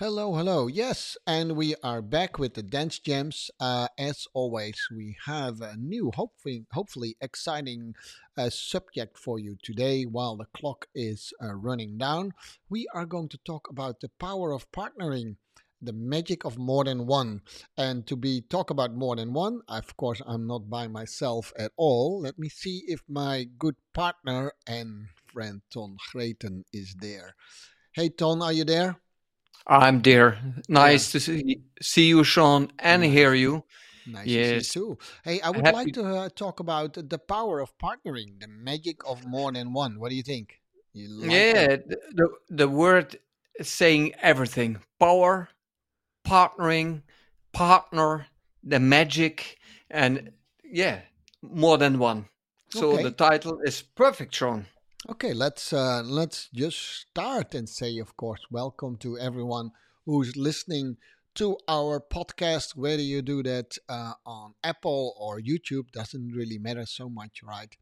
Hello, hello. Yes, and we are back with the Dance Gems. Uh, as always, we have a new, hopefully, hopefully exciting uh, subject for you today. While the clock is uh, running down, we are going to talk about the power of partnering, the magic of more than one. And to be talk about more than one, of course, I'm not by myself at all. Let me see if my good partner and friend Ton Greten is there. Hey, Ton, are you there? I'm there. Yeah. Nice to see see you, Sean, and hear you. Nice to see you too. Hey, I would like to uh, talk about the power of partnering, the magic of more than one. What do you think? You like? Yeah, the the the word saying everything. Power, partnering, partner, the magic, and yeah, more than one. So the title is perfect, Sean. Okay, let's uh, let's just start and say, of course, welcome to everyone who's listening to our podcast. Whether you do that uh, on Apple or YouTube doesn't really matter so much, right?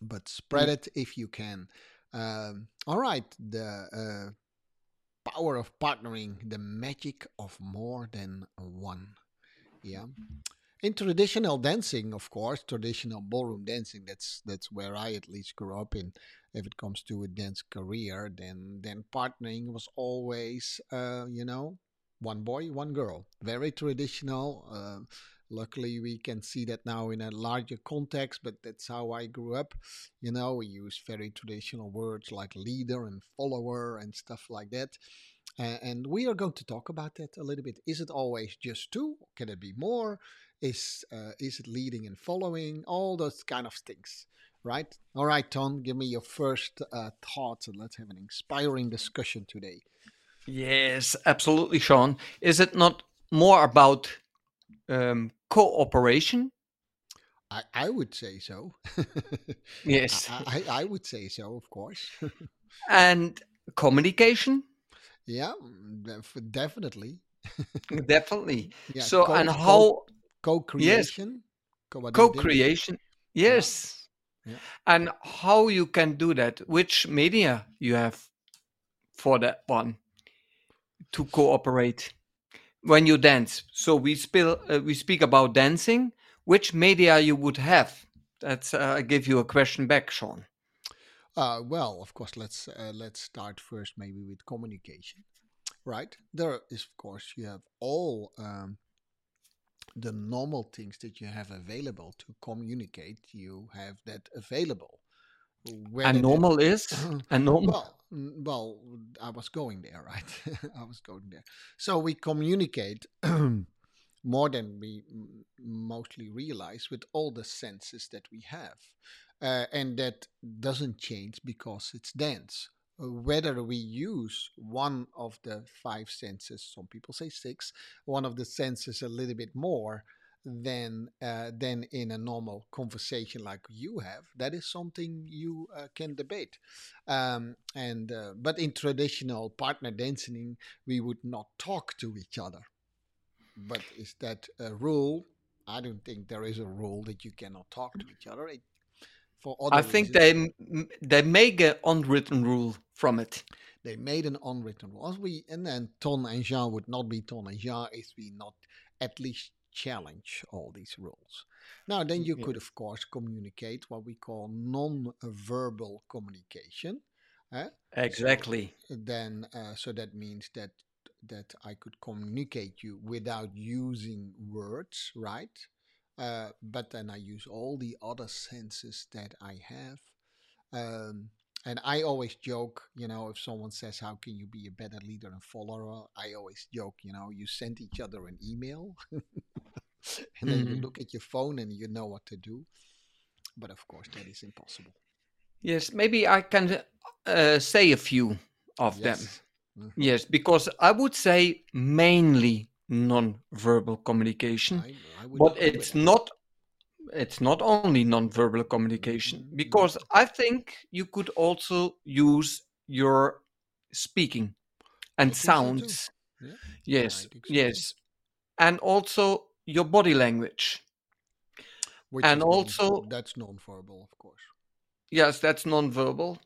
But spread Mm, it if you can. Um, all right, the uh, power of partnering, the magic of more than one. Yeah. In traditional dancing, of course, traditional ballroom dancing, that's that's where I at least grew up in. If it comes to a dance career, then then partnering was always, uh, you know, one boy, one girl. Very traditional. Uh, luckily, we can see that now in a larger context, but that's how I grew up. You know, we use very traditional words like leader and follower and stuff like that. A- And we are going to talk about that a little bit. Is it always just two? Can it be more? Is uh, is it leading and following? All those kind of things, right? All right, Tom, give me your first uh, thoughts and let's have an inspiring discussion today. Yes, absolutely, Sean. Is it not more about um, cooperation? I, I would say so. Yes, I, I would say so, of course. and communication? yeah, mm, def- definitely. Definitely. Yeah, So, co and how, yes, co-creation. Co, what do you think? co-creation. Yes. yeah. And how you can do that, which media you have for that one to cooperate when you dance. So we spill, uh, we speak about dancing. Which media you would have? That's uh, I give you a question back, Sean. Uh, well, of course, let's uh, let's start first maybe with communication, right? There is, of course, you have all um, the normal things that you have available to communicate. You have that available. Whether And normal is and normal. well, well, I was going there, right? I was going there. So we communicate more than we mostly realize with all the senses that we have. Uh, and that doesn't change because it's dance. Whether we use one of the five senses, some people say six, one of the senses a little bit more than uh, than in a normal conversation like you have, that is something you uh, can debate. Um, and uh, but in traditional partner dancing, we would not talk to each other but is that a rule? I don't think there is a rule that you cannot talk to each other. It, for I other think reasons, they they make an unwritten rule from it. they made an unwritten rule. As we and then Ton and Jean would not be Ton and Jean if we not at least challenge all these rules. Now, then you could of course communicate what we call non-verbal communication. eh? So Exactly. then, uh, so that means that that I could communicate you without using words, right? Uh, but then I use all the other senses that I have. Um, and I always joke, you know, if someone says, How can you be a better leader and follower? I always joke, you know, you send each other an email and then you Mhm. look at your phone and you know what to do. But of course, that is impossible. Yes, maybe I can uh, say a few of them. Yes. hmm Yes, because I would say mainly non-verbal communication, I, I but it's not it's not only non-verbal communication hmm because I think you could also use your speaking and think so too. sounds. Yeah, I Yes, too. yes, and also your body language. Which And also, that's non-verbal, of course. yes, that's non-verbal.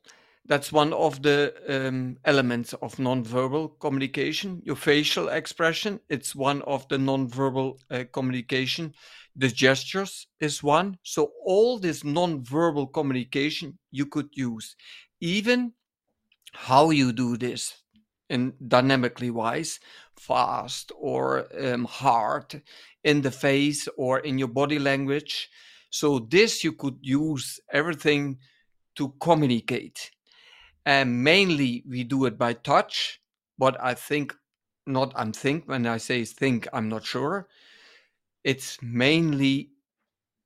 That's one of the um, elements of nonverbal communication. Your facial expression, it's one of the nonverbal uh, communication. The gestures is one. So all this nonverbal communication you could use. Even how you do this in dynamically wise, fast or um, hard in the face or in your body language. So this you could use everything to communicate and mainly we do it by touch but i think not i'm think when i say think i'm not sure. It's mainly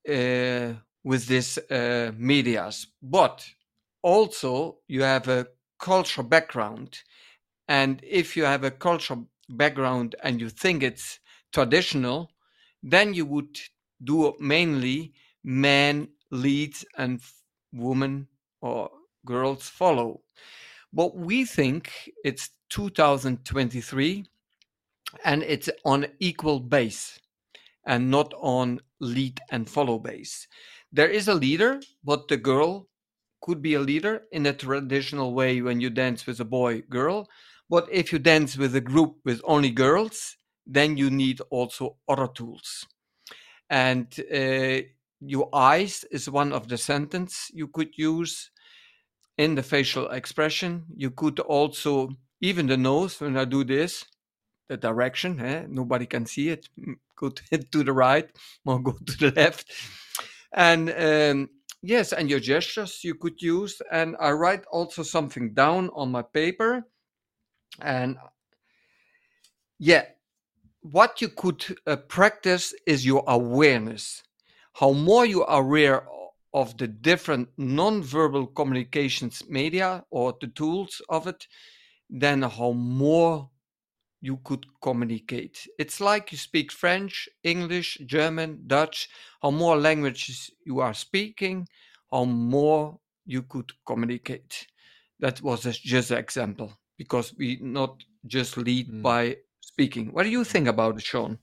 uh, with this uh, medias. But also you have a cultural background. And if you have a cultural background and you think it's traditional then you would do mainly men leads and women or girls follow but we think it's 2023 and it's on equal base and not on lead and follow base. There is a leader, but the girl could be a leader in a traditional way when you dance with a boy girl. But if you dance with a group with only girls, then you need also other tools. And uh, your eyes is one of the sentence you could use in the facial expression. You could also, even the nose, when I do this, the direction, eh? nobody can see it. Mm, go to, the right or go to the left. And um, yes, and your gestures you could use. And I write also something down on my paper. And yeah, what you could uh, practice is your awareness. How more you are aware of the different non-verbal communications media or the tools of it, then how more you could communicate. It's like you speak French, English, German, Dutch. How more languages you are speaking, how more you could communicate. That was just an example because we not just lead mm. by speaking. What do you think about it, Sean?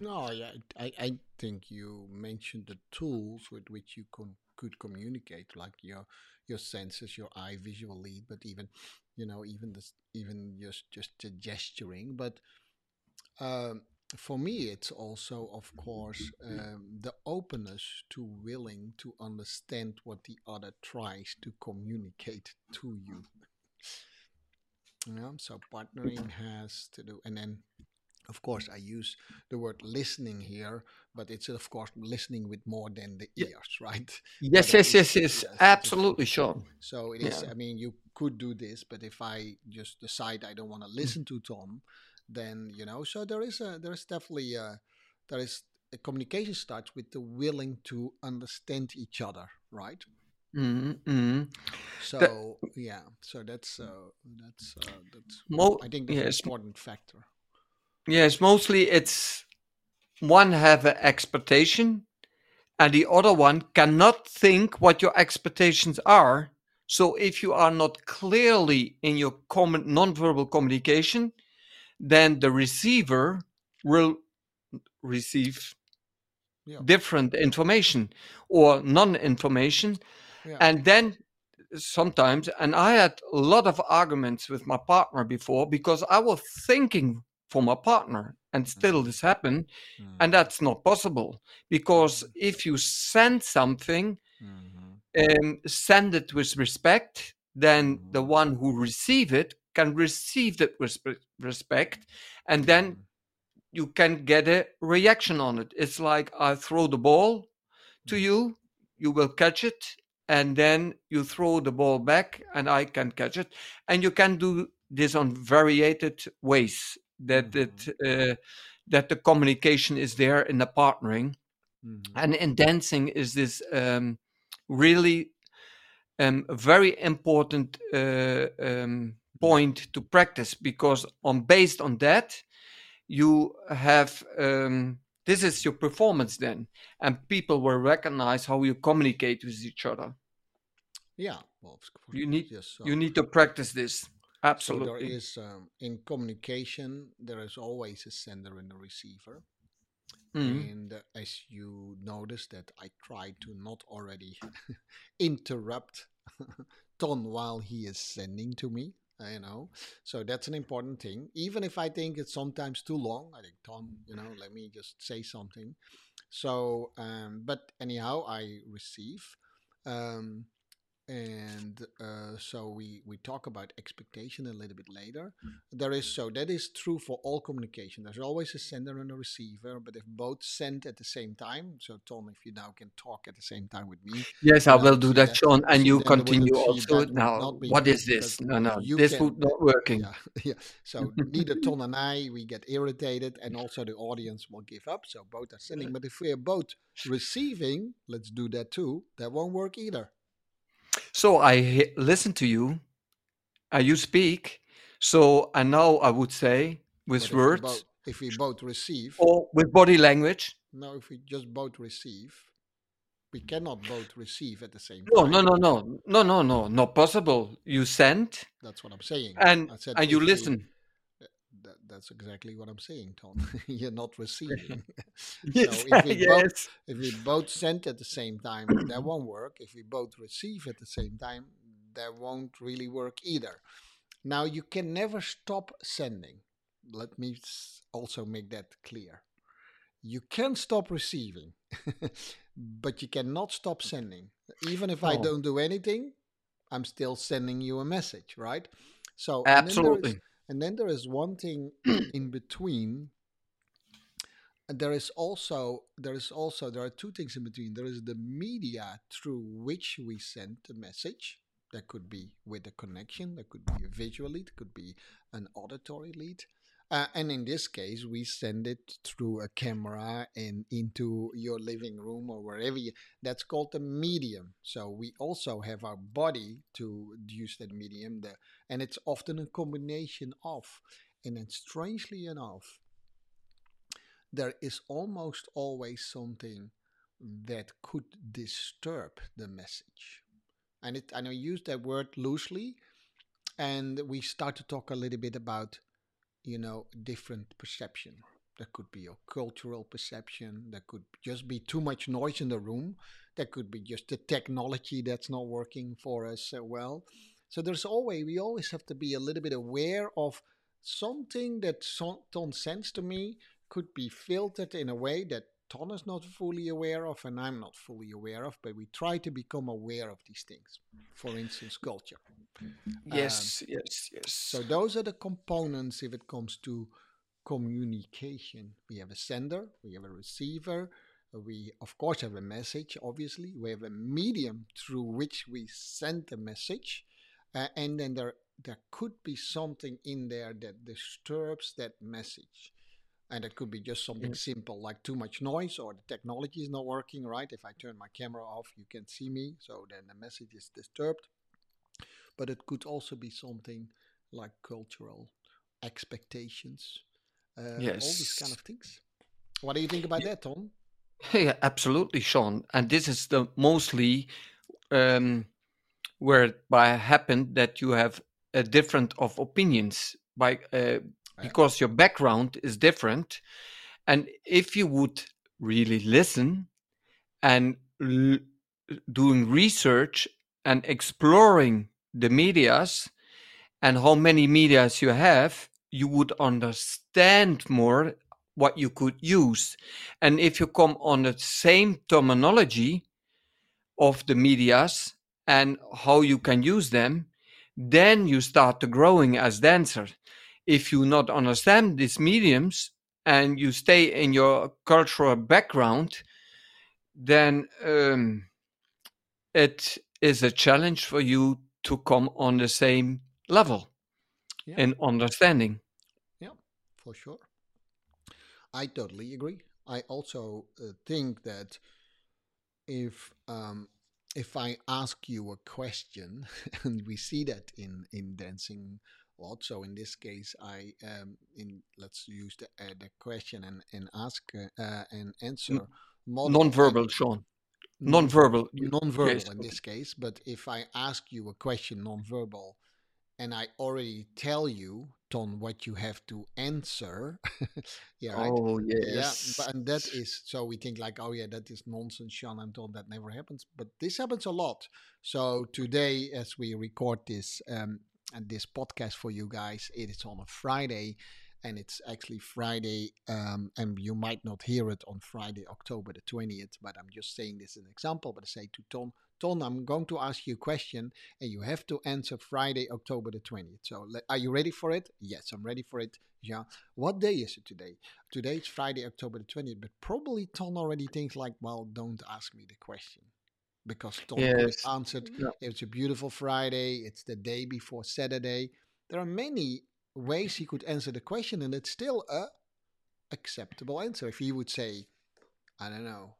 No, yeah, I, I think you mentioned the tools with which you com- could communicate, like your your senses, your eye visual lead, but even you know even this even just just the gesturing. But um, for me, it's also of course um, the openness to willing to understand what the other tries to communicate to you. Yeah, so partnering has to do, and then of course i use the word listening here but it's of course listening with more than the ears right yes yes, yes yes yes absolutely sure so it is yeah. i mean you could do this but if i just decide i don't want to mm. listen to tom then you know so there is a there is definitely a, there is a communication starts with the willing to understand each other right mm-hmm. so that, yeah so that's uh, that's uh, that's mo- i think that's yes. an important factor Yes, mostly it's one have an expectation and the other one cannot think what your expectations are. So if you are not clearly in your common nonverbal communication, then the receiver will receive yeah. different information or non-information. Yeah. And then sometimes, and I had a lot of arguments with my partner before because I was thinking from a partner and still mm-hmm. this happen mm-hmm. and that's not possible because mm-hmm. if you send something mm-hmm. um, send it with respect then the mm-hmm. one who receive it can receive it with respect and then mm-hmm. you can get a reaction on it it's like i throw the ball to you you will catch it and then you throw the ball back and i can catch it and you can do this on variated ways that mm-hmm. that uh, that the communication is there in the partnering mm-hmm. and in dancing is this um, really um, very important uh, um, point to practice because on based on that you have um, this is your performance then and people will recognize how you communicate with each other yeah well, you need yes, so. you need to practice this Absolutely. So there is um, in communication there is always a sender and a receiver. Mm-hmm. And uh, as you notice that I try to not already interrupt Ton while he is sending to me. uh, You know, so that's an important thing. Even if I think it's sometimes too long, I think Tom, you know, let me just say something. So, um, but anyhow, I receive. Um, and uh, so we we talk about expectation a little bit later. There is so that is true for all communication. There's always a sender and a receiver but if both send at the same time so tom if you now can talk at the same time with me Yes, I will do that, that Sean, and you continue also. Now, what is this? No, no, this can would not working. yeah yeah. So neither ton and i we get irritated and also the audience will give up. So both are sending but if we are both receiving let's do that too. That won't work either So I listen to you, and you speak. So and now I would say with if we words both if we both receive, or with body language. no, if we just both receive, we cannot both receive at the same No, time. no, no, no, no, no, no, no, not possible. You send That's what I'm saying. and I said and you we- listen. That, that's exactly what I'm saying, Tom. You're not receiving. Yes, so if we both yes. if we both send at the same time, that won't work. If we both receive at the same time, that won't really work either. Now you can never stop sending. Let me also make that clear. You can stop receiving, but you cannot stop sending. Even if I oh. don't do anything, I'm still sending you a message, right? So and then there is- Absolutely. And then there is one thing in between. And there is also there is also there are two things in between. There is the media through which we send the message. That could be with a connection. That could be a visual lead. Could be an auditory lead. Uh, and in this case, we send it through a camera and into your living room or wherever you. That's called the medium. So we also have our body to use that medium. The, and it's often a combination of. And then, strangely enough, there is almost always something that could disturb the message. And it, and I use that word loosely, and we start to talk a little bit about, you know, different perception. There could be a cultural perception. There could just be too much noise in the room. There could be just the technology that's not working for us uh, well. So there's always we always have to be a little bit aware of something that so- Ton sends to me could be filtered in a way that Ton is not fully aware of and I'm not fully aware of, but we try to become aware of these things. For instance, culture. Yes, yes, yes. So those are the components if it comes to communication. We have a sender, we have a receiver, we of course have a message, obviously. We have a medium through which we send the message. Uh, and then there there could be something in there that disturbs that message. And it could be just something Yeah. simple like too much noise or the technology is not working right. If I turn my camera off, you can see me, so then the message is disturbed. But it could also be something like cultural expectations, uh, all these kind of things. What do you think about Yeah. that, Tom? Yeah, absolutely, Sean. And this is the mostly um, where it by happened that you have a different of opinions by uh, because your background is different. And if you would really listen and l- doing research and exploring the medias and how many medias you have, you would understand more what you could use. And if you come on the same terminology of the medias and how you can use them, then you start to growing as dancer. If you not understand these mediums and you stay in your cultural background, then um, it is a challenge for you to come on the same level Yeah. in understanding. Yeah, for sure. I totally agree. I also uh, think that if um, if I ask you a question, and we see that in in dancing a lot. So in this case, I um, in let's use the uh, the question and and ask uh, and answer model. Non-verbal, Sean. Non- Non-verbal. non-verbal in this case. But if I ask you a question non-verbal, and I already tell you, Ton, what you have to answer. yeah, right. Oh Yeah, yes. but and that is so we think like, oh yeah, that is nonsense, Sean and Ton. That never happens, but this happens a lot. So today, as we record this um, and this podcast for you guys, it is on a Friday, and it's actually Friday, um, and you might not hear it on Friday, October the twentieth. But I'm just saying this as an example. But I say to Ton, Ton, I'm going to ask you a question, and you have to answer Friday, October the twentieth. So le- are you ready for it? Yes, I'm ready for it. Yeah. What day is it today? Today it's Friday, October the 20th, but probably Ton already thinks like, well, don't ask me the question. Because could Yes. answered, Yeah. it's a beautiful Friday, it's the day before Saturday. There are many ways he could answer the question, and it's still a acceptable answer. If he would say, I don't know,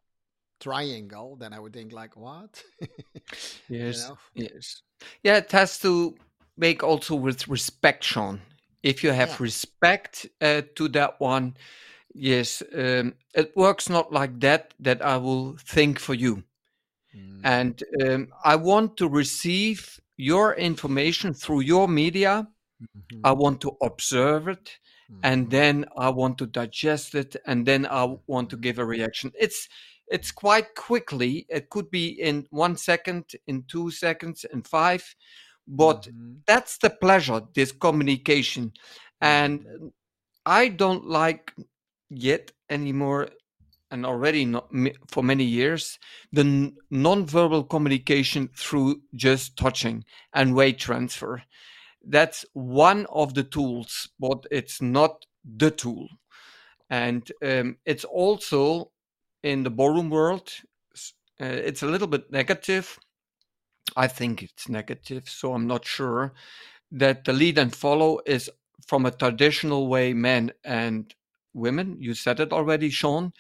triangle, then I would think like, what? you Yes. know? Yes. Yeah, it has to make also with respect, Sean. If you have Yeah. respect uh, to that one, yes, um, it works not like that. That I will think for you, Mm, and um, I want to receive your information through your media. Mhm, I want to observe it, and mhm, then I want to digest it, and then I want to give a reaction. It's it's quite quickly. It could be in one second, in two seconds, in five, but mhm, that's the pleasure. This communication, and I don't like yet anymore, and already not for many years, the n- non-verbal communication through just touching and weight transfer that's one of the tools, but it's not the tool. And um, it's also in the ballroom world, uh, it's a little bit negative. I think it's negative, so I'm not sure that the lead and follow is from a traditional way, men and women. You said it already, Sean.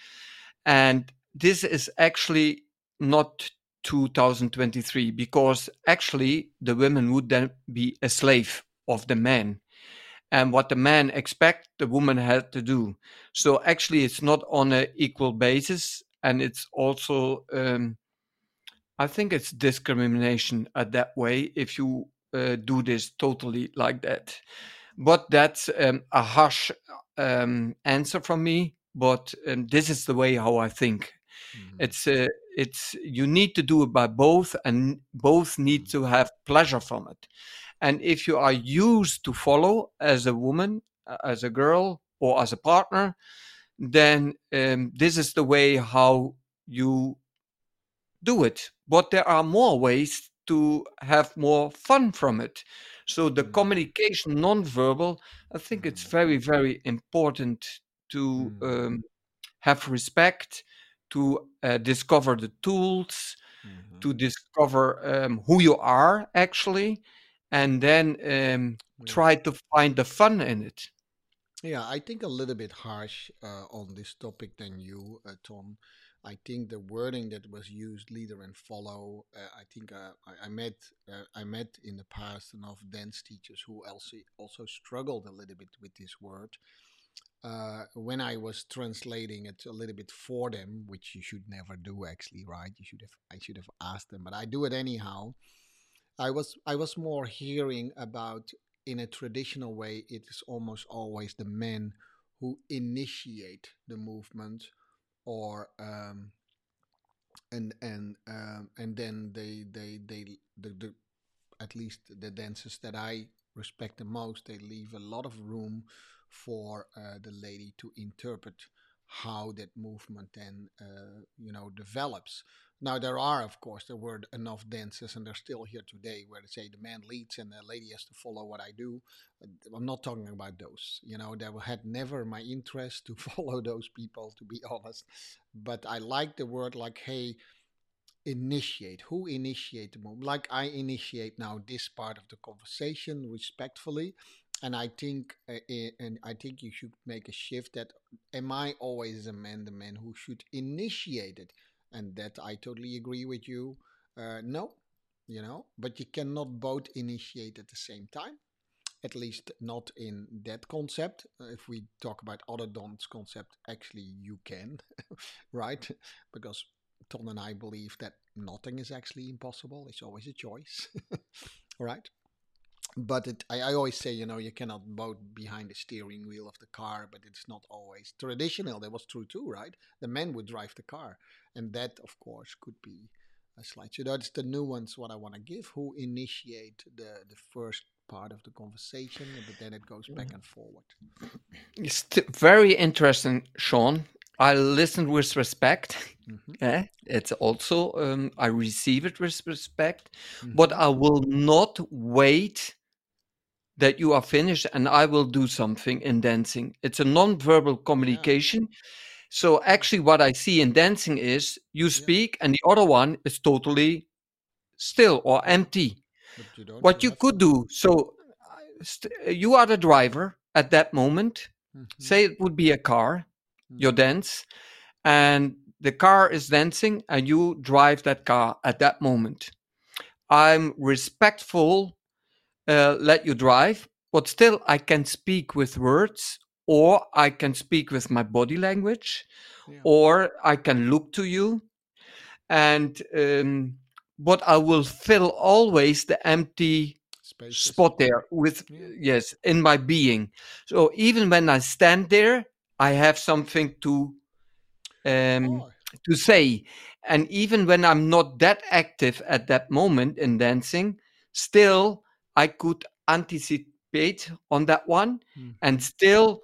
And this is actually not 2023 because actually the women would then be a slave of the man. And what the man expect, the woman had to do. So actually, it's not on an equal basis, and it's also, um, I think, it's discrimination at that way if you uh, do this totally like that. But that's um, a harsh um, answer from me. But um, this is the way how I think mhm, it's uh, it's you need to do it by both and both need to have pleasure from it. And if you are used to follow as a woman as a girl or as a partner then um, this is the way how you do it. But there are more ways to have more fun from it. So the mhm, communication non-verbal i think it's mhm, very very important to um, have respect to uh, discover the tools mhm. to discover um, who you are actually and then um, Yeah. try to find the fun in it Yeah, I think a little bit harsh uh, on this topic than you, uh, Tom. I think the wording that was used, leader and follow. Uh, I think uh, I, I met uh, I met in the past enough dance teachers who also also struggled a little bit with this word. Uh, when I was translating it a little bit for them, which you should never do, actually, right? You should have I should have asked them, but I do it anyhow. I was I was more hearing about in a traditional way it is almost always the men who initiate the movement or um, and and um, and then they they they the, the at least the dancers that I respect the most they leave a lot of room for uh, the lady to interpret how that movement then uh, you know develops now there are, of course, there were enough dances, and they're still here today, where they say the man leads and the lady has to follow what I do. Uh, I'm not talking about those. You know, that had never my interest to follow those people, to be honest. But I like the word like, hey, initiate. Who initiate the move? Like I initiate now this part of the conversation respectfully. And I think, uh, and I think you should make a shift. That am I always a man, the man who should initiate it? and that I totally agree with you. Uh, no, you know, but you cannot both initiate at the same time. At least not in that concept. If we talk about other dance concept, actually you can, right? Because Ton and I believe that nothing is actually impossible. It's always a choice, right? But it, I, I always say, you know, you cannot vote behind the steering wheel of the car, but it's not always traditional. That was true too, right? The men would drive the car, and that, of course, could be a slide. So that's the nuance what I want to give. Who initiate the the first part of the conversation, but then it goes back and forward. It's very interesting, Sean. I listen with respect. Mm-hmm. Yeah, it's also um, I receive it with respect, Mm-hmm. but I will not wait that you are finished and I will do something in dancing. It's a non-verbal communication. So actually, what I see in dancing is you speak and the other one is totally still or empty. You What you could to- do, so uh, st- you are the driver at that moment. Mhm. Say it would be a car, your Mhm. dance, and the car is dancing, and you drive that car at that moment. I'm respectful, uh, let you drive, but still I can speak with words, or I can speak with my body language, Yeah. or I can look to you, and um, but I will fill always the empty Spaces. spot there with Yeah. yes in my being so even when i stand there i have something to um Oh, to say and even when i'm not that active at that moment in dancing still i could anticipate on that one mhm. and still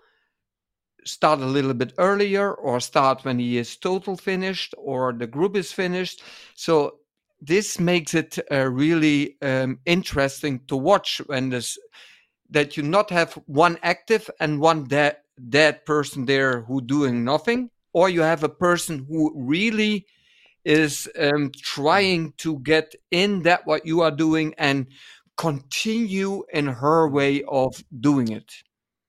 start a little bit earlier or start when he is total finished or the group is finished so this makes it uh, really um, interesting to watch when this that you not have one active and one dead dead person there who doing nothing or you have a person who really is um, trying to get in that what you are doing and continue in her way of doing it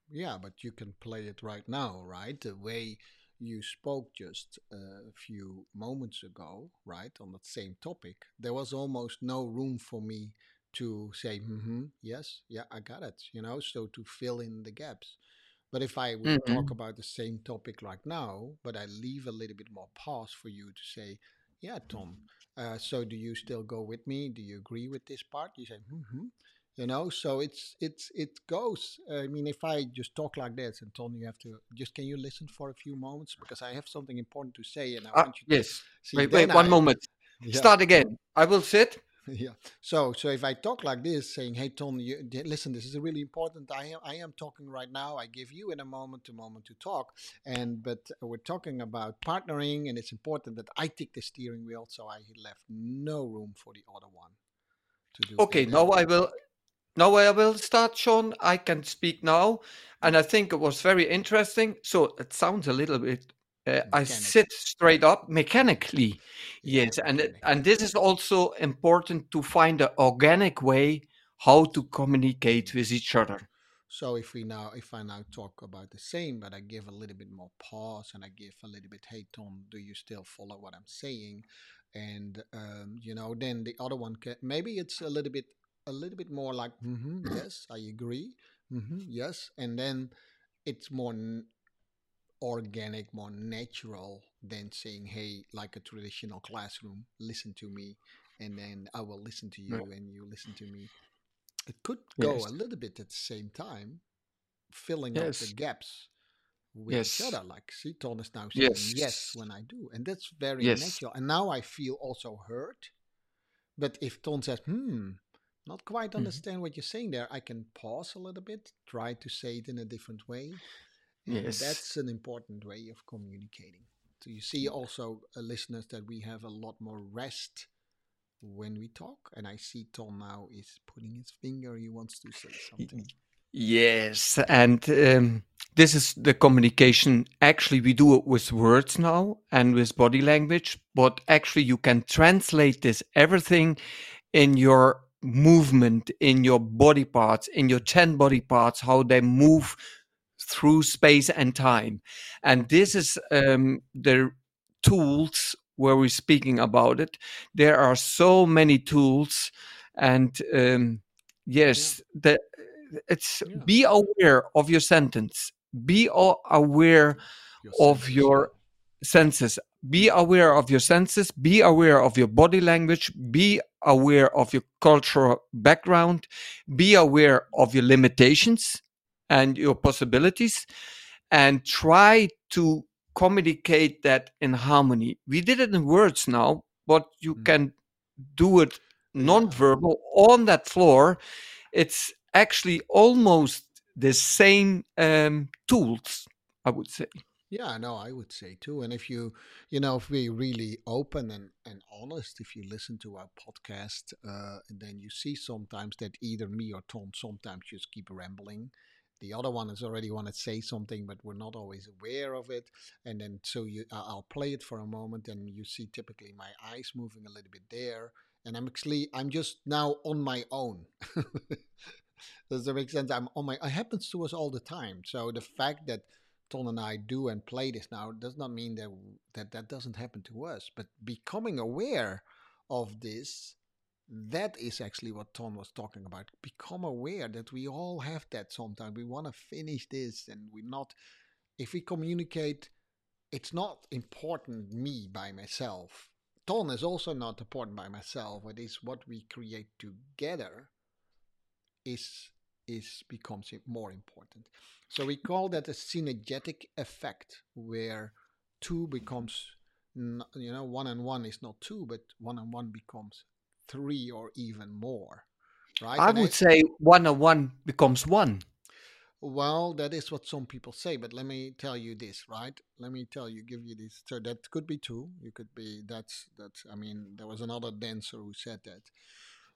Yeah, but you can play it right now, right? The way you spoke just a few moments ago, right, on that same topic, there was almost no room for me to say, mm-hmm, yes, yeah, I got it, you know, so to fill in the gaps. But if I would talk Mhm. about the same topic like now, but I leave a little bit more pause for you to say, yeah, Tom, uh, so do you still go with me? Do you agree with this part? You say, mm-hmm you know? So it's it's it goes. I mean if i just talk like this and tony you have to just can you listen for a few moments? Because i have something important to say and i Ah, want you to yes. see. Wait wait one I- moment. Yeah, start again. I will sit yeah. So so if i talk like this saying hey tony you, listen this is really important i am i am talking right now. I give you in a moment to moment to talk. And but we're talking about partnering and it's important that i take the steering wheel so i left no room for the other one to do okay now i will now i will start sean. I can speak now. And i think it was very interesting. So it sounds a little bit uh, i sit straight up mechanically yes and and this is also important to find an organic way how to communicate with each other. So if we now, if I now talk about the same, but I give a little bit more pause and I give a little bit, hey Tom, do you still follow what I'm saying? And um, you know, then the other one can maybe it's a little bit, a little bit more like, mm-hmm, yes, I agree, mm-hmm, yes, and then it's more organic, more natural than saying, hey, like a traditional classroom, listen to me, and then I will listen to you, and you listen to me. It could go Yes. a little bit at the same time, filling up the gaps with each other. Like, see, Ton is now saying yes. Yes. when I do, and that's very Yes. natural. And now I feel also heard. But if Ton says, "Hmm, not quite Mhm. understand what you're saying there," I can pause a little bit, try to say it in a different way. Yes. that's an important way of communicating. So you see also, uh, listeners, that we have a lot more rest when we talk. And I see Tom now is putting his finger. He wants to say something. Yes, and um, this is the communication. Actually, we do it with words now and with body language, but actually, you can translate this everything in your movement, in your body parts, in your 10 body parts, how they move through space and time. And this is um, the tools where we're speaking about it. There are so many tools, and um, yes, the it's Yeah. be aware of your sentence be aware Your of your senses. Be aware of your senses. Be aware of your body language. Be aware of your cultural background. Be aware of your limitations and your possibilities, and try to communicate that in harmony. We did it in words now, but you Mm. can do it non-verbal on that floor. It's actually almost the same um, tools, I would say. Yeah, no, I would say too. And if you, you know, if we really open and, and honest, if you listen to our podcast, uh, and then you see sometimes that either me or Tom sometimes just keep rambling. The other one is already want to say something, but we're not always aware of it. And then so you, I'll play it for a moment, and you see typically my eyes moving a little bit there, and I'm actually I'm just now on my own. Does that make sense? I'm on my. It happens to us all the time. So the fact that Ton and I do and play this now does not mean that that that doesn't happen to us. But becoming aware of this, that is actually what Ton was talking about. Become aware that we all have that sometimes. We want to finish this, and we're not. If we communicate, it's not important me by myself. Ton is also not important by myself. It is what we create together is is becomes more important. So we call that a synergetic effect, where two becomes, you know, one and one is not two, but one and one becomes three or even more, right? I And would say one on one becomes one. well, that is what some people say, but let me tell you this, right? Let me tell you, give you this. So that could be two. You could be that's that's. I mean, there was another dancer who said that.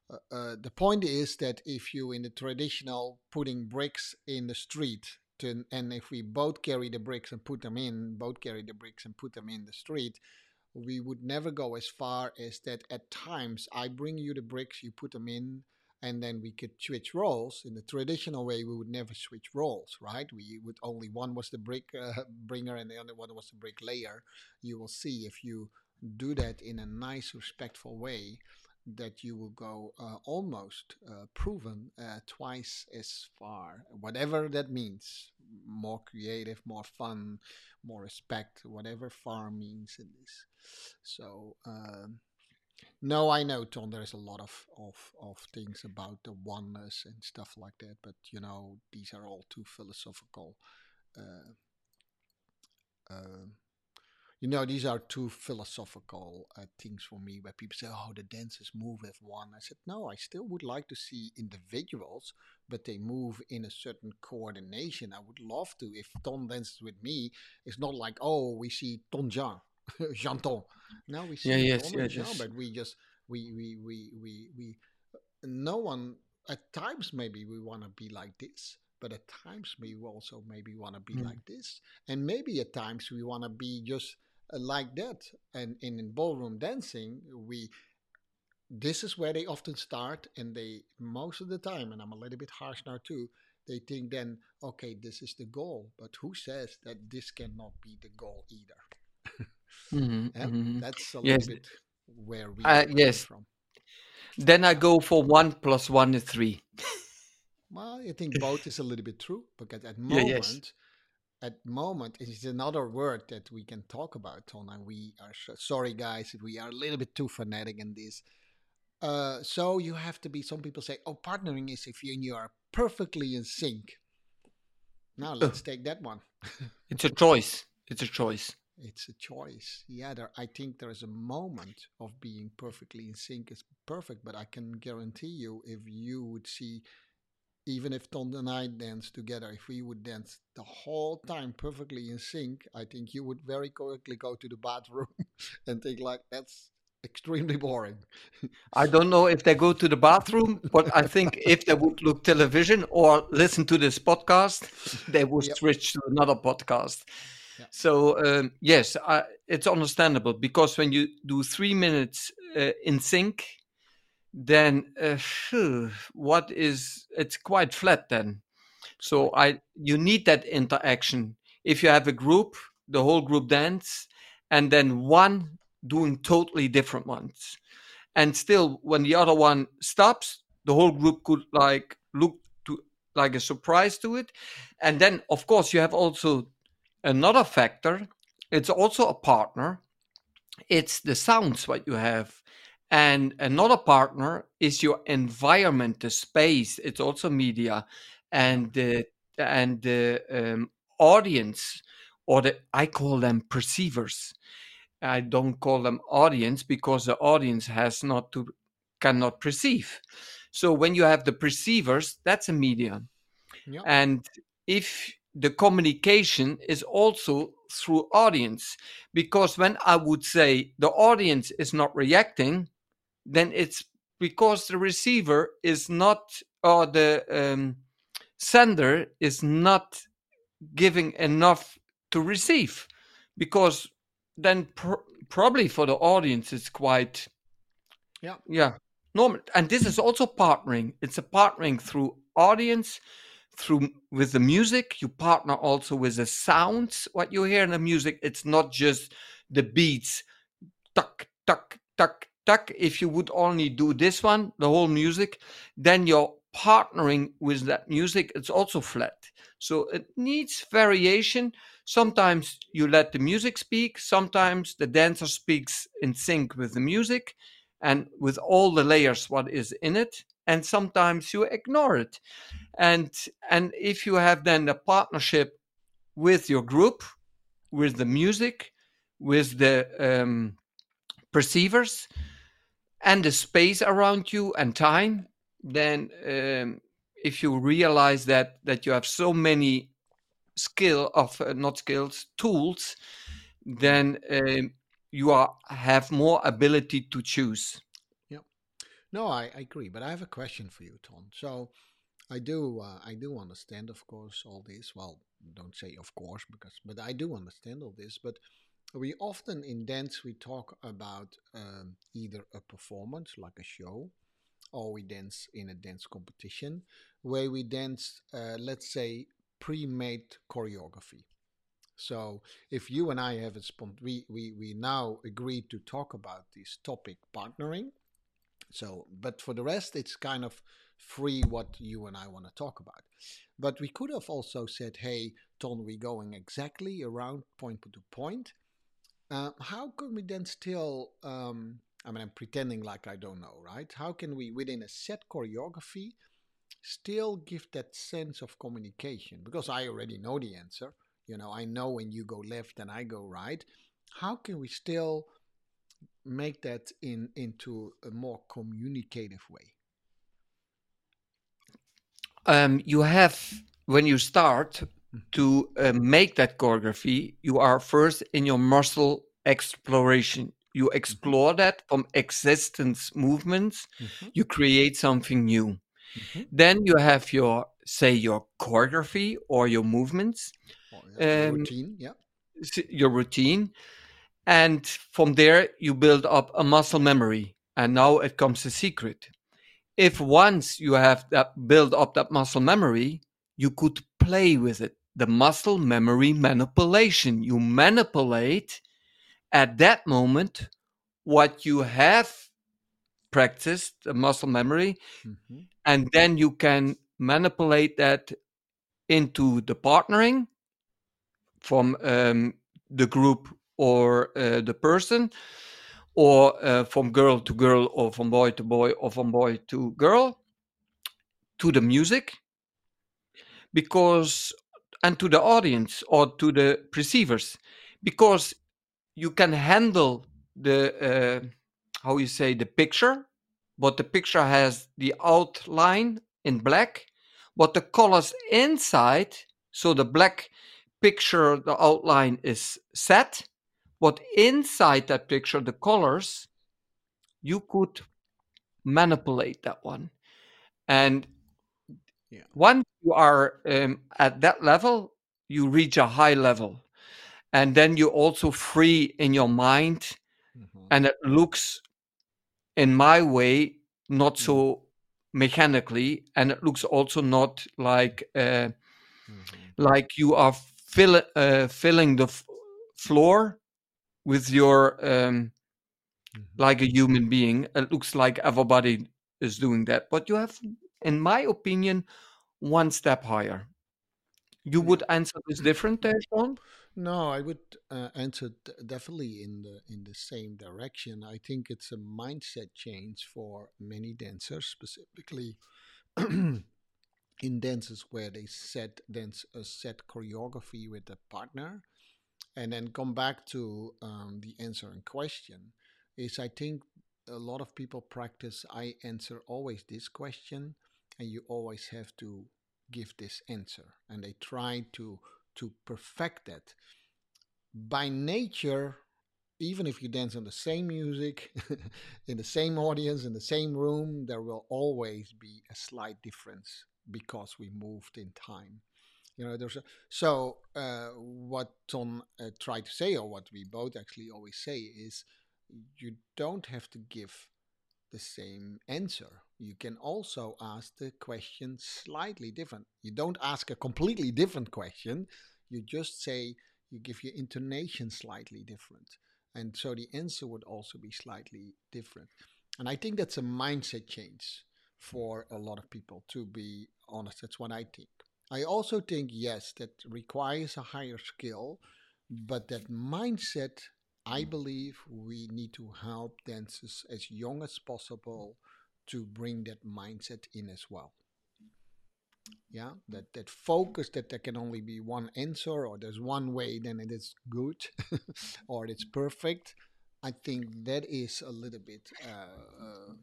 Uh, uh, the point is that if you in the traditional putting bricks in the street, to, and if we both carry the bricks and put them in, both carry the bricks and put them in the street, we would never go as far as that. At times, I bring you the bricks, you put them in, and then we could switch roles. In the traditional way, we would never switch roles, right? We would only one was the brick uh, bringer and the other one was the brick layer. You will see if you do that in a nice, respectful way that you will go uh, almost uh, proven uh, twice as far, whatever that means. More creative, more fun, more respect, whatever far means in this. So. Um, no, I know, Tom. There's a lot of, of, of things about the oneness and stuff like that, but you know, these are all too philosophical. Uh, uh, you know, these are two philosophical uh, things for me where people say, oh, the dancers move as one. I said, no, I still would like to see individuals, but they move in a certain coordination. I would love to. If Ton dances with me, it's not like, oh, we see Ton Jean, Janton. No, we see Yeah, yes, Ton and Jean, yes. but we just, we, we, we, we, we, no one, at times maybe we want to be like this. But at times we also maybe want to be Mm. like this, and maybe at times we want to be just like that. And, and in ballroom dancing, we this is where they often start, and they most of the time, and I'm a little bit harsh now too. They think then, okay, this is the goal, but who says that this cannot be the goal either? Mhm, Yeah, mhm. That's a Yes. little bit where we Uh, are yes. from. Then I go for one plus one is three. Well, I think both is a little bit true because at Yeah, moment, yes. At moment, is another word that we can talk about, and we are so, sorry, guys, if we are a little bit too fanatic in this. Uh, so you have to be. Some people say, "Oh, partnering is if you and you are perfectly in sync." Now let's take that one. It's a choice. It's a choice. It's a choice. Yeah, there. I think there is a moment of being perfectly in sync is perfect, but I can guarantee you, if you would see, even if Tom and I dance together, if we would dance the whole time perfectly in sync, I think you would very quickly go to the bathroom and think like that's extremely boring. I don't know if they go to the bathroom, but I think if they would look television or listen to this podcast, they would Yep. switch to another podcast. Yeah. So um, yes, I, it's understandable because when you do three minutes uh, in sync, then uh, what is it's quite flat then. So I you need that interaction. If you have a group, the whole group dance, and then one doing totally different ones and still when the other one stops the whole group could like look to like a surprise to it and then of course you have also another factor it's also a partner. It's the sounds what you have. And another partner is your environment, the space. It's also media, and the and the um, audience, or the I call them perceivers. I don't call them audience because the audience has not to cannot perceive. So when you have the perceivers, that's a medium. Yeah. And if the communication is also through audience, because when I would say the audience is not reacting, then it's because the receiver is not, or the um, sender is not giving enough to receive. Because then pr- probably for the audience, it's quite, Yeah. yeah, normal. And this is also partnering. It's a partnering through audience, through with the music. You partner also with the sounds. What you hear in the music, it's not just the beats, tuck, tuck, tuck, tuck. If you would only do this one, the whole music, then you're partnering with that music. It's also flat. So it needs variation. Sometimes you let the music speak. Sometimes the dancer speaks in sync with the music and with all the layers what is in it and sometimes you ignore it and and if you have then a partnership with your group with the music with the um, perceivers and the space around you and time then um, if you realize that that you have so many skill of uh, not skills tools then um, you are have more ability to choose Yeah, No, I, I agree, but I have a question for you, Ton. So, I do uh, I do understand, of course, all this. Well, don't say of course, because but I do understand all this. But we often in dance we talk about um, either a performance like a show, or we dance in a dance competition where we dance, uh, let's say, pre-made choreography. So if you and I have a spont, we, we we now agreed to talk about this topic partnering so, but for the rest, it's kind of free what you and I want to talk about. But we could have also said, hey, Ton, we're going exactly around point to point. Uh, how can we then still, um, I mean, I'm pretending like I don't know, right? How can we, within a set choreography, still give that sense of communication? Because I already know the answer. You know, I know when you go left and I go right. How can we still make that in into a more communicative way? Um, you have when you start to uh, make that choreography, you are first in your muscle exploration. You explore that from existence movements. Mhm. You create something new. Mhm. Then you have your say your choreography or your movements, yeah, um, routine, yeah. your routine, and from there you build up a muscle memory. And now it comes a secret. If once you have that build up that muscle memory, you could play with it. The muscle memory manipulation. You manipulate at that moment what you have practiced, the muscle memory, Mhm. and then you can manipulate that into the partnering from um, the group or uh, the person or uh, from girl to girl or from boy to boy or from boy to girl to the music because and to the audience or to the perceivers because you can handle the uh, how you say the picture but the picture has the outline in black but the colors inside so the black picture the outline is set but inside that picture the colors you could manipulate that one and Yeah. once you are um, at that level you reach a high level and then you also free in your mind Mhm. and it looks in my way not so mechanically and it looks also not like uh, Mhm. like you are fill, uh, filling the f- floor with your um, Mhm. like a human being it looks like everybody is doing that but you have in my opinion one step higher You would answer this different, there, Sean? No, I would uh, answer d- definitely in the in the same direction. I think it's a mindset change for many dancers, specifically in dances where they set dance a set choreography with a partner, and then come back to um, the answer in question. Is I think a lot of people practice. I answer always this question, and you always have to give this answer, and they try to to perfect that. By nature, even if you dance on the same music, in the same audience, in the same room, there will always be a slight difference because we moved in time. You know, there's a, so uh, what Ton uh, tried to say, or what we both actually always say, is you don't have to give the same answer. You can also ask the question slightly different. You don't ask a completely different question. You just say you give your intonation slightly different. And so the answer would also be slightly different. And I think that's a mindset change for a lot of people, to be honest. That's what I think. I also think, yes, that requires a higher skill, but that mindset, I hmm. believe we need to help dancers as young as possible to bring that mindset in as well. Yeah, that, that focus that there can only be one answer or there's one way, then it is good or it's perfect. I think that is a little bit. Uh, uh,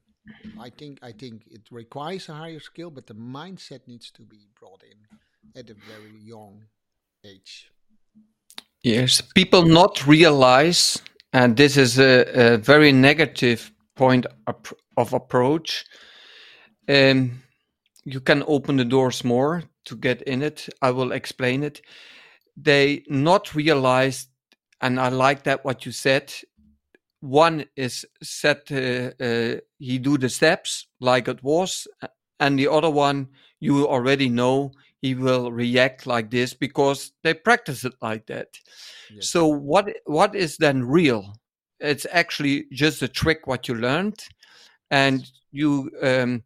I think I think it requires a higher skill, but the mindset needs to be brought in at a very young age. Yes, people not realize, and this is a, a very negative point of approach. Um, you can open the doors more to get in it. I will explain it. They not realize, and I like that what you said. One is set, uh, uh, he do the steps like it was, and the other one you already know he will react like this because they practice it like that. Yes. So what what is then real? It's actually just a trick what you learned, and you um,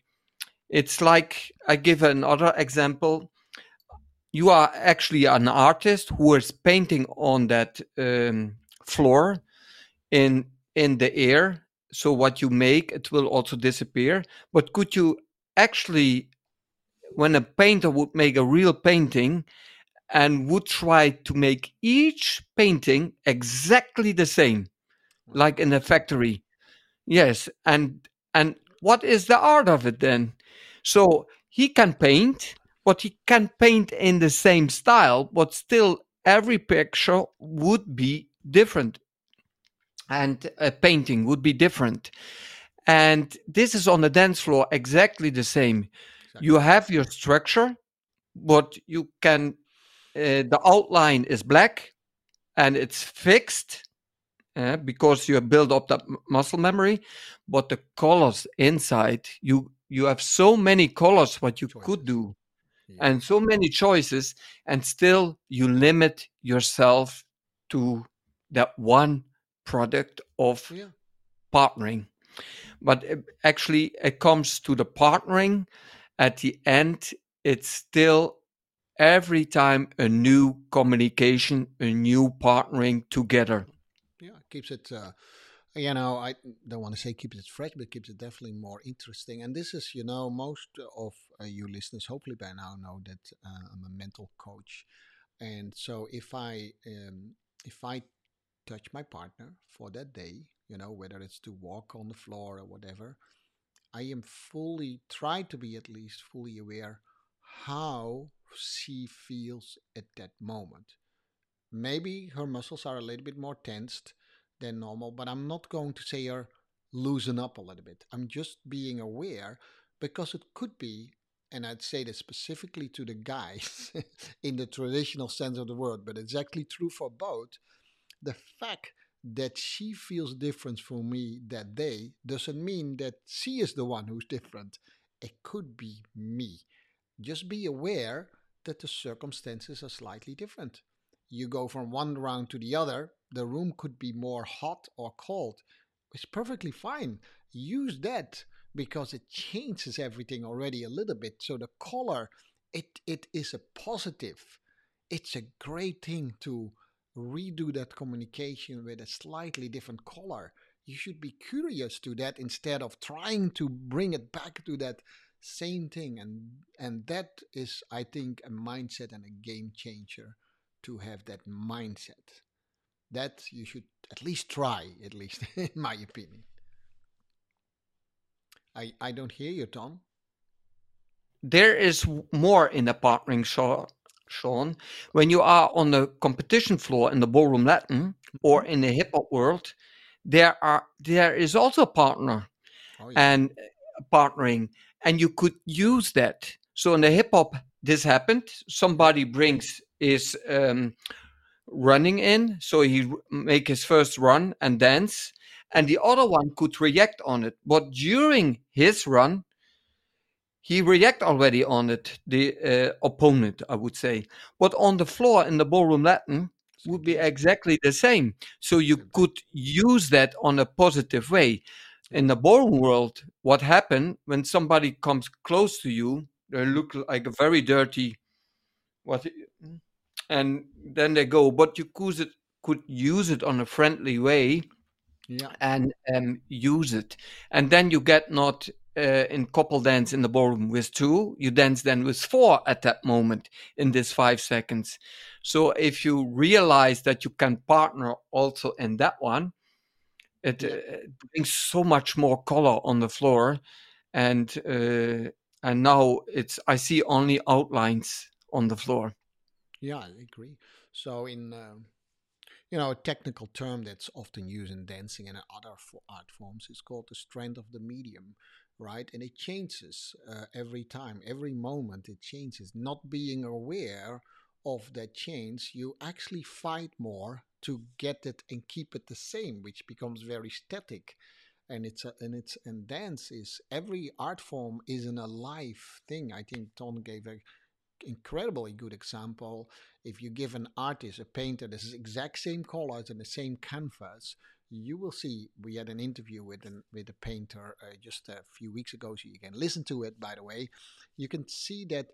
it's like I give another example. You are actually an artist who is painting on that um, floor in in the air. So what you make, it will also disappear. But could you actually, when a painter would make a real painting and would try to make each painting exactly the same, like in a factory, yes, and and what is the art of it then? So he can paint, but he can paint in the same style, but still every picture would be different and a painting would be different. And this is on the dance floor exactly the same. Exactly. You have your structure, but you can, uh, the outline is black and it's fixed uh, because you have built up that muscle memory, but the colors inside, you you have so many colors what you choices. could do yeah. and so many choices and still you limit yourself to that one product of yeah. partnering but actually it comes to the partnering at the end it's still every time a new communication a new partnering together yeah keeps it uh, you know, I don't want to say keeps it fresh, but keeps it definitely more interesting. And this is, you know, most of uh, you listeners hopefully by now know that uh, I'm a mental coach, and so if I um, if I touch my partner for that day, you know, whether it's to walk on the floor or whatever, I am fully try to be at least fully aware how she feels at that moment. Maybe her muscles are a little bit more tensed than normal, but I'm not going to say her loosen up a little bit. I'm just being aware because it could be, and I'd say this specifically to the guys in the traditional sense of the word, but it's actually true for both. The fact that she feels different from me that day doesn't mean that she is the one who's different. It could be me. Just be aware that the circumstances are slightly different. You go from one round to the other, the room could be more hot or cold. It's perfectly fine. Use that because it changes everything already a little bit. So the color, it it is a positive. it's a great thing to redo that communication with a slightly different color. You should be curious to that instead of trying to bring it back to that same thing and and that is i think a mindset and a game changer to have that mindset that you should at least try at least in my opinion i i don't hear you ton there is more in the partnering sean when you are on the competition floor in the ballroom latin or mm-hmm. in the hip hop world there are there is also a partner oh, yeah. and partnering and you could use that. So in the hip hop, this happened. Somebody brings is um, running in, so he make his first run and dance, and the other one could react on it. But during his run, he react already on it, the uh, opponent, I would say. But on the floor in the ballroom Latin would be exactly the same. So you could use that on a positive way in the ballroom world, what happened when somebody comes close to you, they look like a very dirty, what, and then they go. But you could it, could use it on a friendly way, yeah, and um, use it, and then you get not uh, in couple dance in the ballroom with two, you dance then with four at that moment in this five seconds. So if you realize that you can partner also in that one, it, it, uh, brings so much more color on the floor, and uh, and now it's I see only outlines on the floor. Yeah, I agree. So in uh, you know a technical term that's often used in dancing and other art forms is called the strength of the medium right and it changes uh, every time every moment it changes not being aware of that change you actually fight more to get it and keep it the same, which becomes very static. And it's a, and it's and dance is every art form is an alive thing. I think Ton gave a incredibly good example. If you give an artist, a painter, this exact same colors and the same canvas, you will see. We had an interview with an with a painter uh, just a few weeks ago, so you can listen to it. By the way, you can see that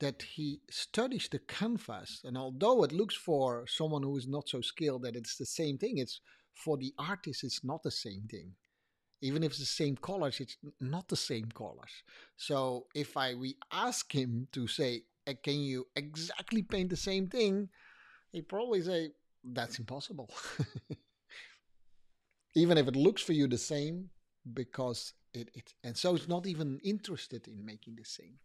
that he studies the canvas. And although it looks for someone who is not so skilled that it's the same thing, it's for the artist, it's not the same thing. Even if it's the same colors, it's not the same colors. So if I we ask him to say, "Can you exactly paint the same thing?" He probably say, "That's impossible." even if it looks for you the same, because it, it and so it's not even interested in making the same.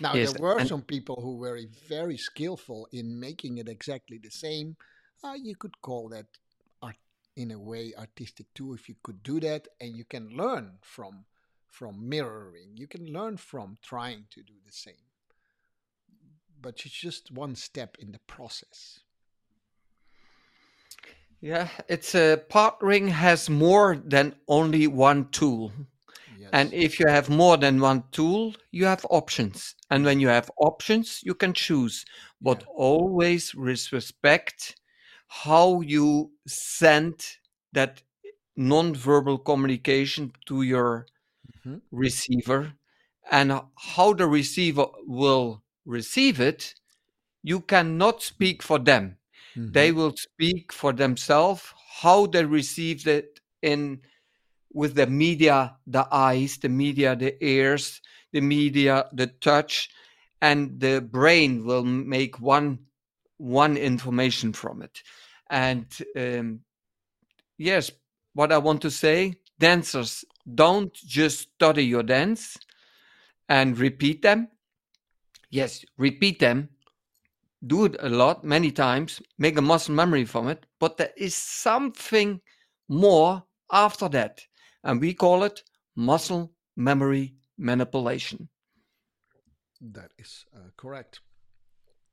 Now yes, there were some people who were very skillful in making it exactly the same. Uh, you could call that art in a way artistic too, if you could do that, and you can learn from from mirroring. You can learn from trying to do the same, but it's just one step in the process. Yeah, it's a partnering has more than only one tool. And if you have more than one tool, you have options. And when you have options, you can choose, but yeah. always respect how you send that non-verbal communication to your mm-hmm. receiver and how the receiver will receive it you cannot speak for them mm-hmm. they will speak for themselves how they received it in with the media, the eyes, the media, the ears, the media, the touch, and the brain will make one one information from it. And um, yes, what I want to say, dancers don't just study your dance and repeat them. Yes, repeat them. Do it a lot, many times, make a muscle memory from it, but there is something more after that and we call it muscle memory manipulation. That is uh, correct.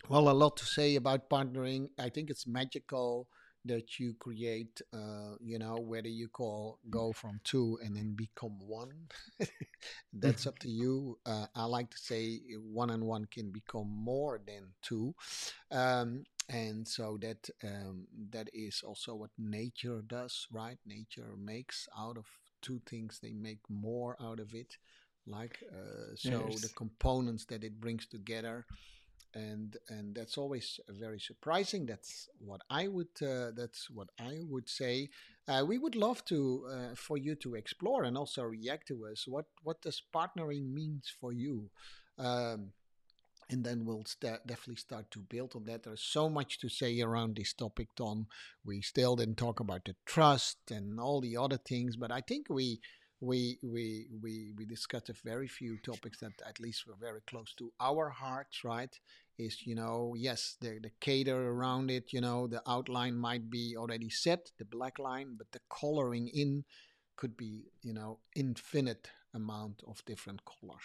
Well, a lot to say about partnering. I think it's magical that you create, uh, you know, whether you call go from two and then become one. That's up to you. Uh, I like to say one and one can become more than two. Um, and so that um, that is also what nature does, right? Nature makes out of two things they make more out of it like uh, so yes. the components that it brings together and and that's always very surprising. That's what I would uh, that's what I would say. Uh, we would love to uh, for you to explore and also react to us. What what does partnering means for you? Um, and then we'll st- definitely start to build on that. There's so much to say around this topic, Ton. We still didn't talk about the trust and all the other things, but I think we we we we we discussed a very few topics that at least were very close to our hearts. Right? Is you know yes the the cater around it. You know the outline might be already set, the black line, but the coloring in could be you know infinite amount of different colors.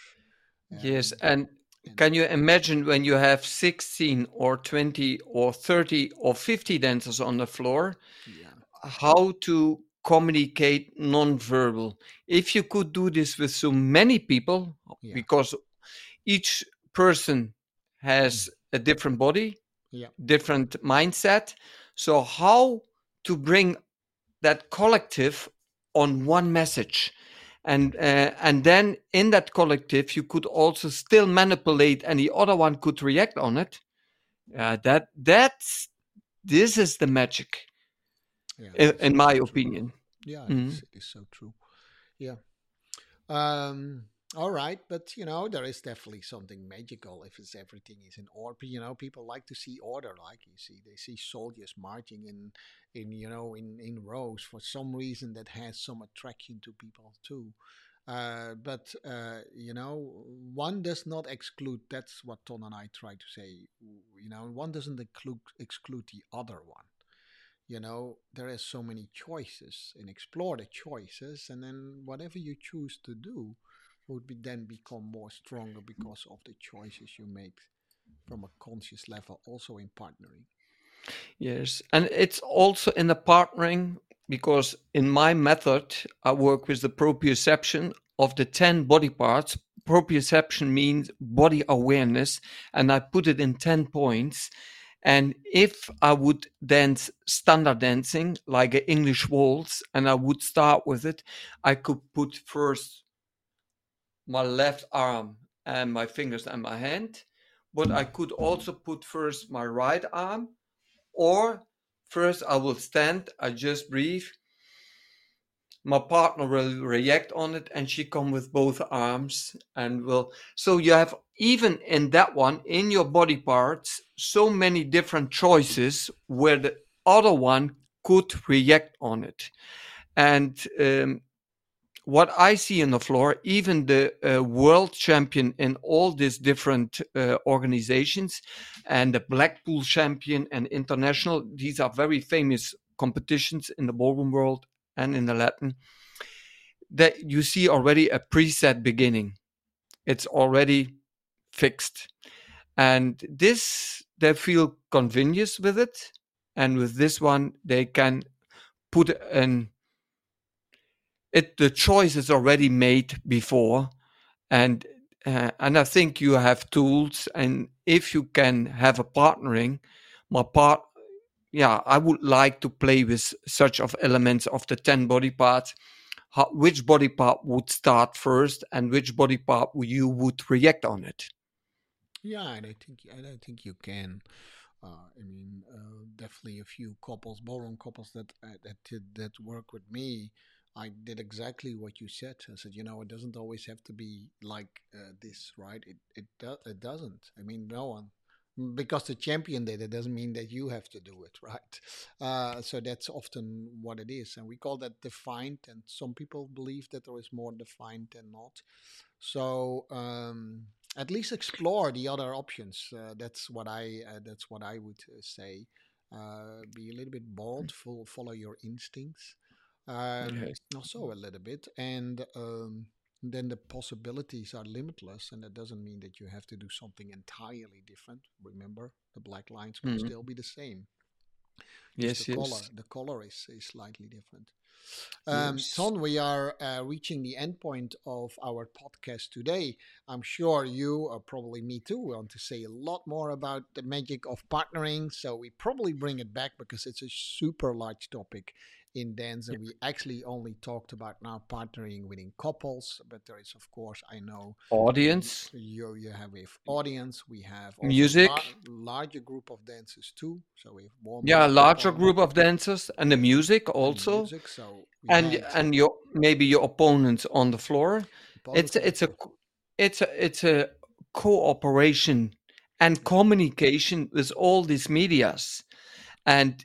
Yes, and can you imagine when you have 16 or 20 or 30 or 50 dancers on the floor, yeah. how to communicate non-verbal? If you could do this with so many people, Yeah. because each person has a different body, Yeah. different mindset. So how to bring that collective on one message? and uh, and then in that collective you could also still manipulate and the other one could react on it uh, that that's this is the magic yeah in, in so my true. opinion Yeah, Mhm. it's, it's so true. Yeah. Um, all right, but you know, there is definitely something magical if it's everything is in order. You know, people like to see order, like you see, they see soldiers marching in, in you know, in in rows for some reason that has some attraction to people too. Uh, but uh, you know, one does not exclude. That's what Ton and I try to say. You know, one doesn't exclude exclude the other one you know there is so many choices and explore the choices and then whatever you choose to do would be then become more stronger because of the choices you make from a conscious level also in partnering. Yes and it's also in the partnering because in my method i work with the proprioception of the 10 body parts. Proprioception means body awareness and i put it in 10 points and if I would dance standard dancing like an English waltz and I would start with it, I could put first my left arm and my fingers and my hand, but I could also put first my right arm, or first I will stand, I just breathe. My partner will react on it and she come with both arms and will so you have even in that one in your body parts so many different choices where the other one could react on it. And um, what i see in the floor even the uh, world champion in all these different uh, organizations and the blackpool champion and international these are very famous competitions in the ballroom world and in the latin that you see already a preset beginning it's already fixed. And this, they feel convenience with it. And with this one, they can put an, it, the choice is already made before. And, uh, and I think you have tools. And if you can have a partnering, my part, yeah, I would like to play with such of elements of the 10 body parts how, which body part would start first and which body part you would react on it. Yeah, and I think and I think you can. Uh, I mean, uh, definitely a few couples, ballroom couples that uh, that did, that work with me. I did exactly what you said. I said, you know, it doesn't always have to be like uh, this, right? It it do, it doesn't. I mean, no one because the champion did it doesn't mean that you have to do it right? Uh, so that's often what it is and we call that defined and some people believe that there is more defined than not. So um, at least explore the other options. Uh, that's what i uh, that's what i would uh, say. Uh, be a little bit bold full, follow your instincts. Um, Yes. also a little bit and um, then the possibilities are limitless and that doesn't mean that you have to do something entirely different remember the black lines will Mhm. still be the same Yes, the yes. color the color is, is slightly different Um, Yes. Ton, we are uh, reaching the end point of our podcast today. I'm sure you, or probably me too, want to say a lot more about the magic of partnering. So we probably bring it back because it's a super large topic in dance, and we actually only talked about now partnering within couples. But there is, of course, I know Audience. you you have with mm. audience. We have Music. lar- larger group of dancers too. So we have warm Yeah, larger warm group of dancers and the music and also. music. So And and your maybe your opponents on the floor. opponents It's it's a it's a it's a cooperation and communication with all these medias. And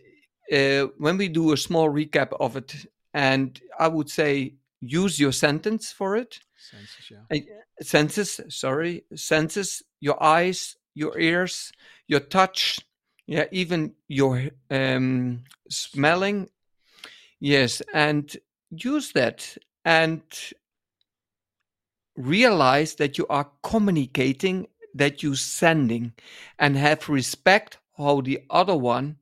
uh, when we do a small recap of it, and I would say use your sentence for it. senses. Yeah. Uh, senses, sorry, senses, your eyes, your ears, your touch, yeah, even your um, smelling. Yes, and use that and realize that you are communicating, that you're sending, and have respect how the other one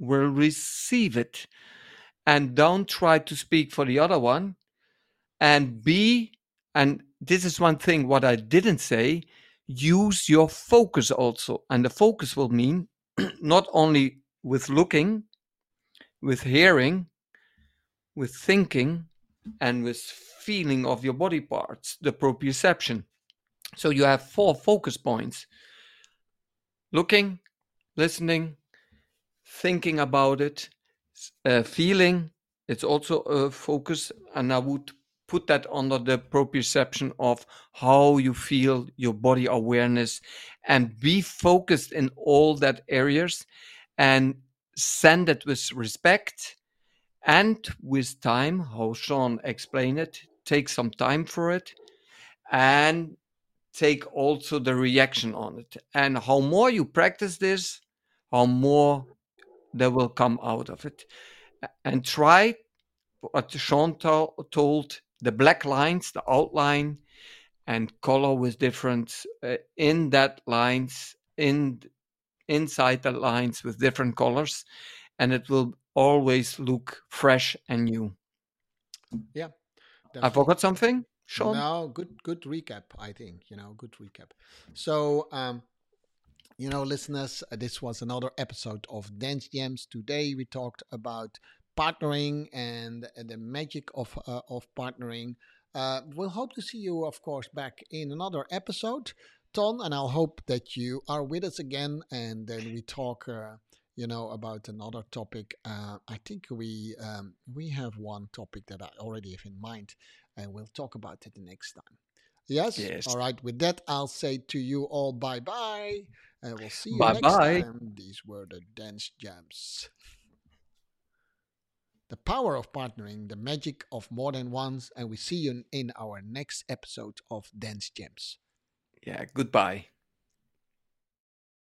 will receive it. And don't try to speak for the other one. And be, and this is one thing what I didn't say, use your focus also. And the focus will mean not only with looking, with hearing, with thinking, and with feeling of your body parts, the proprioception. So you have four focus points looking, listening, thinking about it, uh, feeling. It's also a focus, and I would put that under the proprioception of how you feel, your body awareness, and be focused in all that areas and send it with respect and with time, how Sean explained it, take some time for it and take also the reaction on it. And how more you practice this, how more there will come out of it. And try what Sean to- told the black lines, the outline, and color with different uh, in that lines in inside the lines with different colors and it will always look fresh and new Yeah. i forgot something sean No, good good recap, I think, you know, good recap. So, um you know, listeners, uh, this was another episode of Dance Gems. Today we talked about partnering and the magic of uh, of partnering. Uh, we'll hope to see you, of course, back in another episode, Ton, and I'll hope that you are with us again, and then we talk, uh, you know, about another topic. Uh, I think we um, we have one topic that I already have in mind, and we'll talk about it the next time. Yes. Yes. All right. With that, I'll say to you all bye bye. And we'll see you Bye next bye. time. These were the Dance Gems. The power of partnering, the magic of more than once. And we see you in our next episode of Dance Gems. yeah goodbye